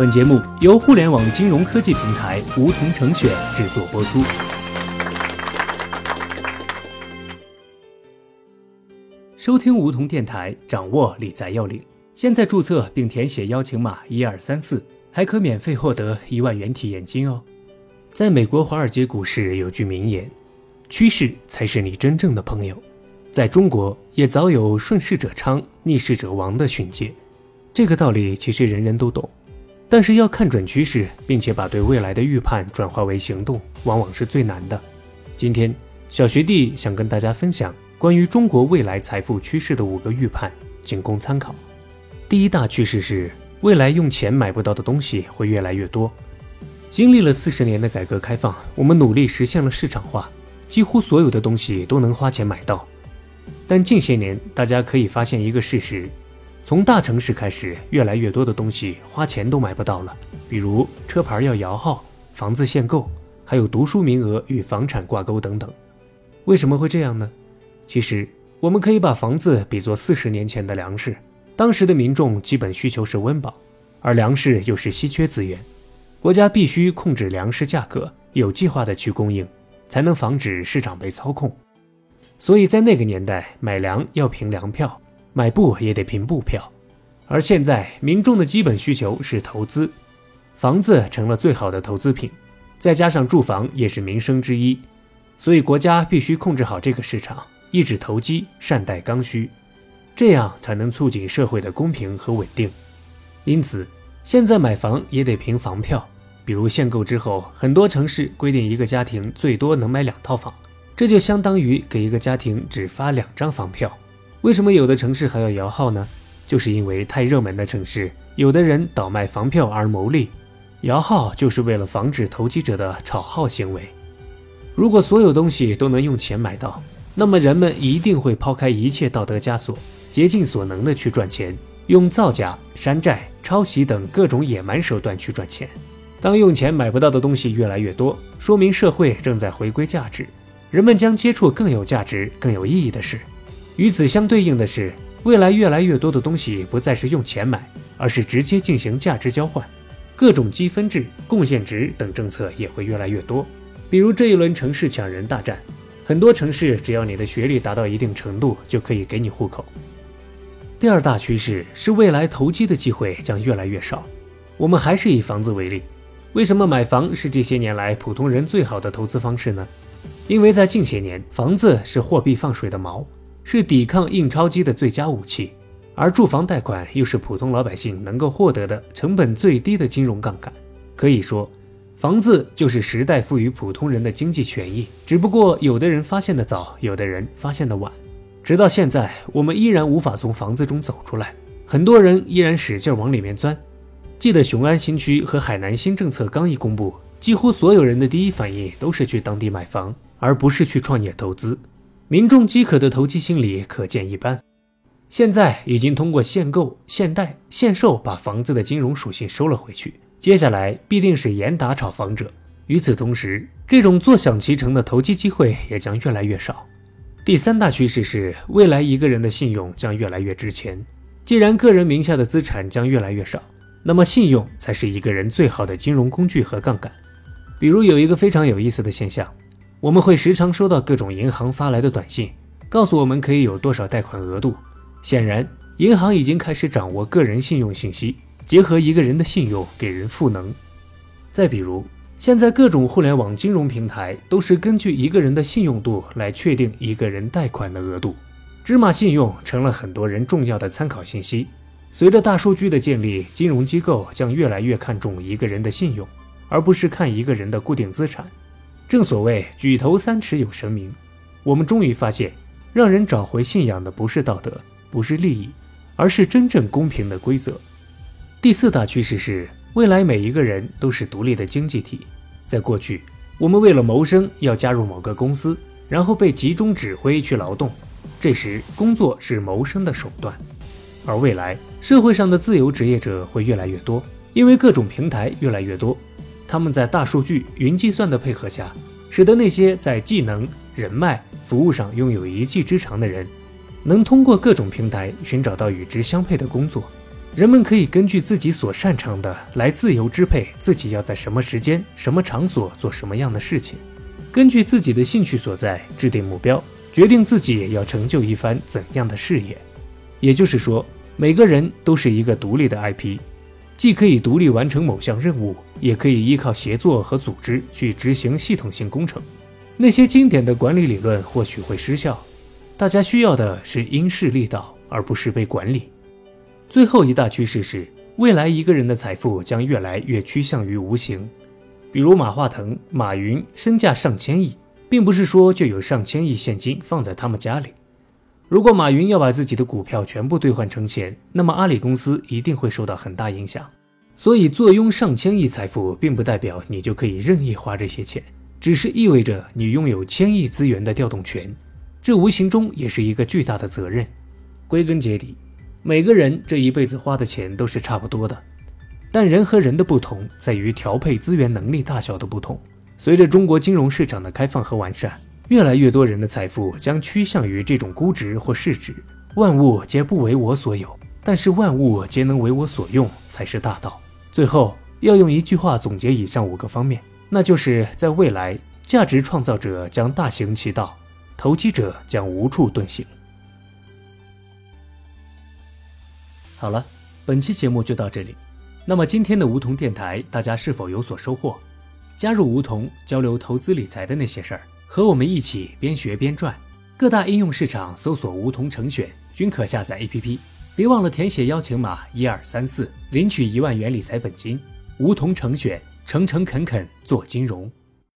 本节目由互联网金融科技平台梧桐城选制作播出。收听梧桐电台，掌握理财要领。现在注册并填写邀请码一二三四，还可免费获得一万元体验金哦。在美国华尔街股市有句名言：“趋势才是你真正的朋友。”在中国也早有“顺势者昌，逆势者亡”的训诫。这个道理其实人人都懂，但是要看准趋势，并且把对未来的预判转化为行动，往往是最难的。今天，小学弟想跟大家分享关于中国未来财富趋势的五个预判，仅供参考。第一大趋势是，未来用钱买不到的东西会越来越多。经历了四十年的改革开放，我们努力实现了市场化，几乎所有的东西都能花钱买到。但近些年，大家可以发现一个事实：从大城市开始，越来越多的东西花钱都买不到了。比如车牌要摇号、房子限购，还有读书名额与房产挂钩等等。为什么会这样呢？其实，我们可以把房子比作四十年前的粮食。当时的民众基本需求是温饱，而粮食又是稀缺资源，国家必须控制粮食价格，有计划的去供应，才能防止市场被操控。所以在那个年代，买粮要凭粮票，买布也得凭布票。而现在，民众的基本需求是投资，房子成了最好的投资品，再加上住房也是民生之一，所以国家必须控制好这个市场，抑制投机，善待刚需。这样才能促进社会的公平和稳定。因此，现在买房也得凭房票。比如限购之后，很多城市规定一个家庭最多能买两套房，这就相当于给一个家庭只发两张房票。为什么有的城市还要摇号呢？就是因为太热门的城市，有的人倒卖房票而牟利，摇号就是为了防止投机者的炒号行为。如果所有东西都能用钱买到，那么人们一定会抛开一切道德枷锁。竭尽所能的去赚钱，用造假、山寨、抄袭等各种野蛮手段去赚钱。当用钱买不到的东西越来越多，说明社会正在回归价值，人们将接触更有价值、更有意义的事。与此相对应的是，未来越来越多的东西不再是用钱买，而是直接进行价值交换，各种积分制、贡献值等政策也会越来越多。比如这一轮城市抢人大战，很多城市只要你的学历达到一定程度，就可以给你户口。第二大趋势是未来投机的机会将越来越少。我们还是以房子为例，为什么买房是这些年来普通人最好的投资方式呢？因为在近些年，房子是货币放水的锚，是抵抗印钞机的最佳武器，而住房贷款又是普通老百姓能够获得的成本最低的金融杠杆。可以说，房子就是时代赋予普通人的经济权益，只不过有的人发现的早，有的人发现的晚。直到现在，我们依然无法从房子中走出来，很多人依然使劲往里面钻。记得雄安新区和海南新政策刚一公布，几乎所有人的第一反应都是去当地买房，而不是去创业投资。民众饥渴的投机心理可见一斑。现在已经通过限购、限贷、限售把房子的金融属性收了回去，接下来必定是严打炒房者。与此同时，这种坐享其成的投机机会也将越来越少。第三大趋势是，未来一个人的信用将越来越值钱。既然个人名下的资产将越来越少，那么信用才是一个人最好的金融工具和杠杆。比如有一个非常有意思的现象，我们会时常收到各种银行发来的短信，告诉我们可以有多少贷款额度。显然，银行已经开始掌握个人信用信息，结合一个人的信用给人赋能。再比如，现在各种互联网金融平台都是根据一个人的信用度来确定一个人贷款的额度，芝麻信用成了很多人重要的参考信息。随着大数据的建立，金融机构将越来越看重一个人的信用，而不是看一个人的固定资产。正所谓举头三尺有神明，我们终于发现，让人找回信仰的不是道德，不是利益，而是真正公平的规则。第四大趋势是。未来每一个人都是独立的经济体。在过去，我们为了谋生要加入某个公司，然后被集中指挥去劳动，这时工作是谋生的手段。而未来，社会上的自由职业者会越来越多，因为各种平台越来越多，他们在大数据、云计算的配合下，使得那些在技能、人脉、服务上拥有一技之长的人，能通过各种平台寻找到与之相配的工作。人们可以根据自己所擅长的来自由支配自己要在什么时间、什么场所做什么样的事情，根据自己的兴趣所在制定目标，决定自己要成就一番怎样的事业。也就是说，每个人都是一个独立的 IP，既可以独立完成某项任务，也可以依靠协作和组织去执行系统性工程。那些经典的管理理论或许会失效，大家需要的是因势利导，而不是被管理。最后一大趋势是，未来一个人的财富将越来越趋向于无形。比如马化腾、马云身价上千亿，并不是说就有上千亿现金放在他们家里。如果马云要把自己的股票全部兑换成钱，那么阿里公司一定会受到很大影响。所以，坐拥上千亿财富，并不代表你就可以任意花这些钱，只是意味着你拥有千亿资源的调动权。这无形中也是一个巨大的责任。归根结底。每个人这一辈子花的钱都是差不多的，但人和人的不同在于调配资源能力大小的不同。随着中国金融市场的开放和完善，越来越多人的财富将趋向于这种估值或市值。万物皆不为我所有，但是万物皆能为我所用才是大道。最后要用一句话总结以上五个方面，那就是在未来，价值创造者将大行其道，投机者将无处遁形。好了，本期节目就到这里。那么今天的梧桐电台，大家是否有所收获？加入梧桐，交流投资理财的那些事儿，和我们一起边学边赚。各大应用市场搜索“梧桐成选”，均可下载 APP。别忘了填写邀请码一二三四，领取一万元理财本金。梧桐成选，诚诚恳恳做金融。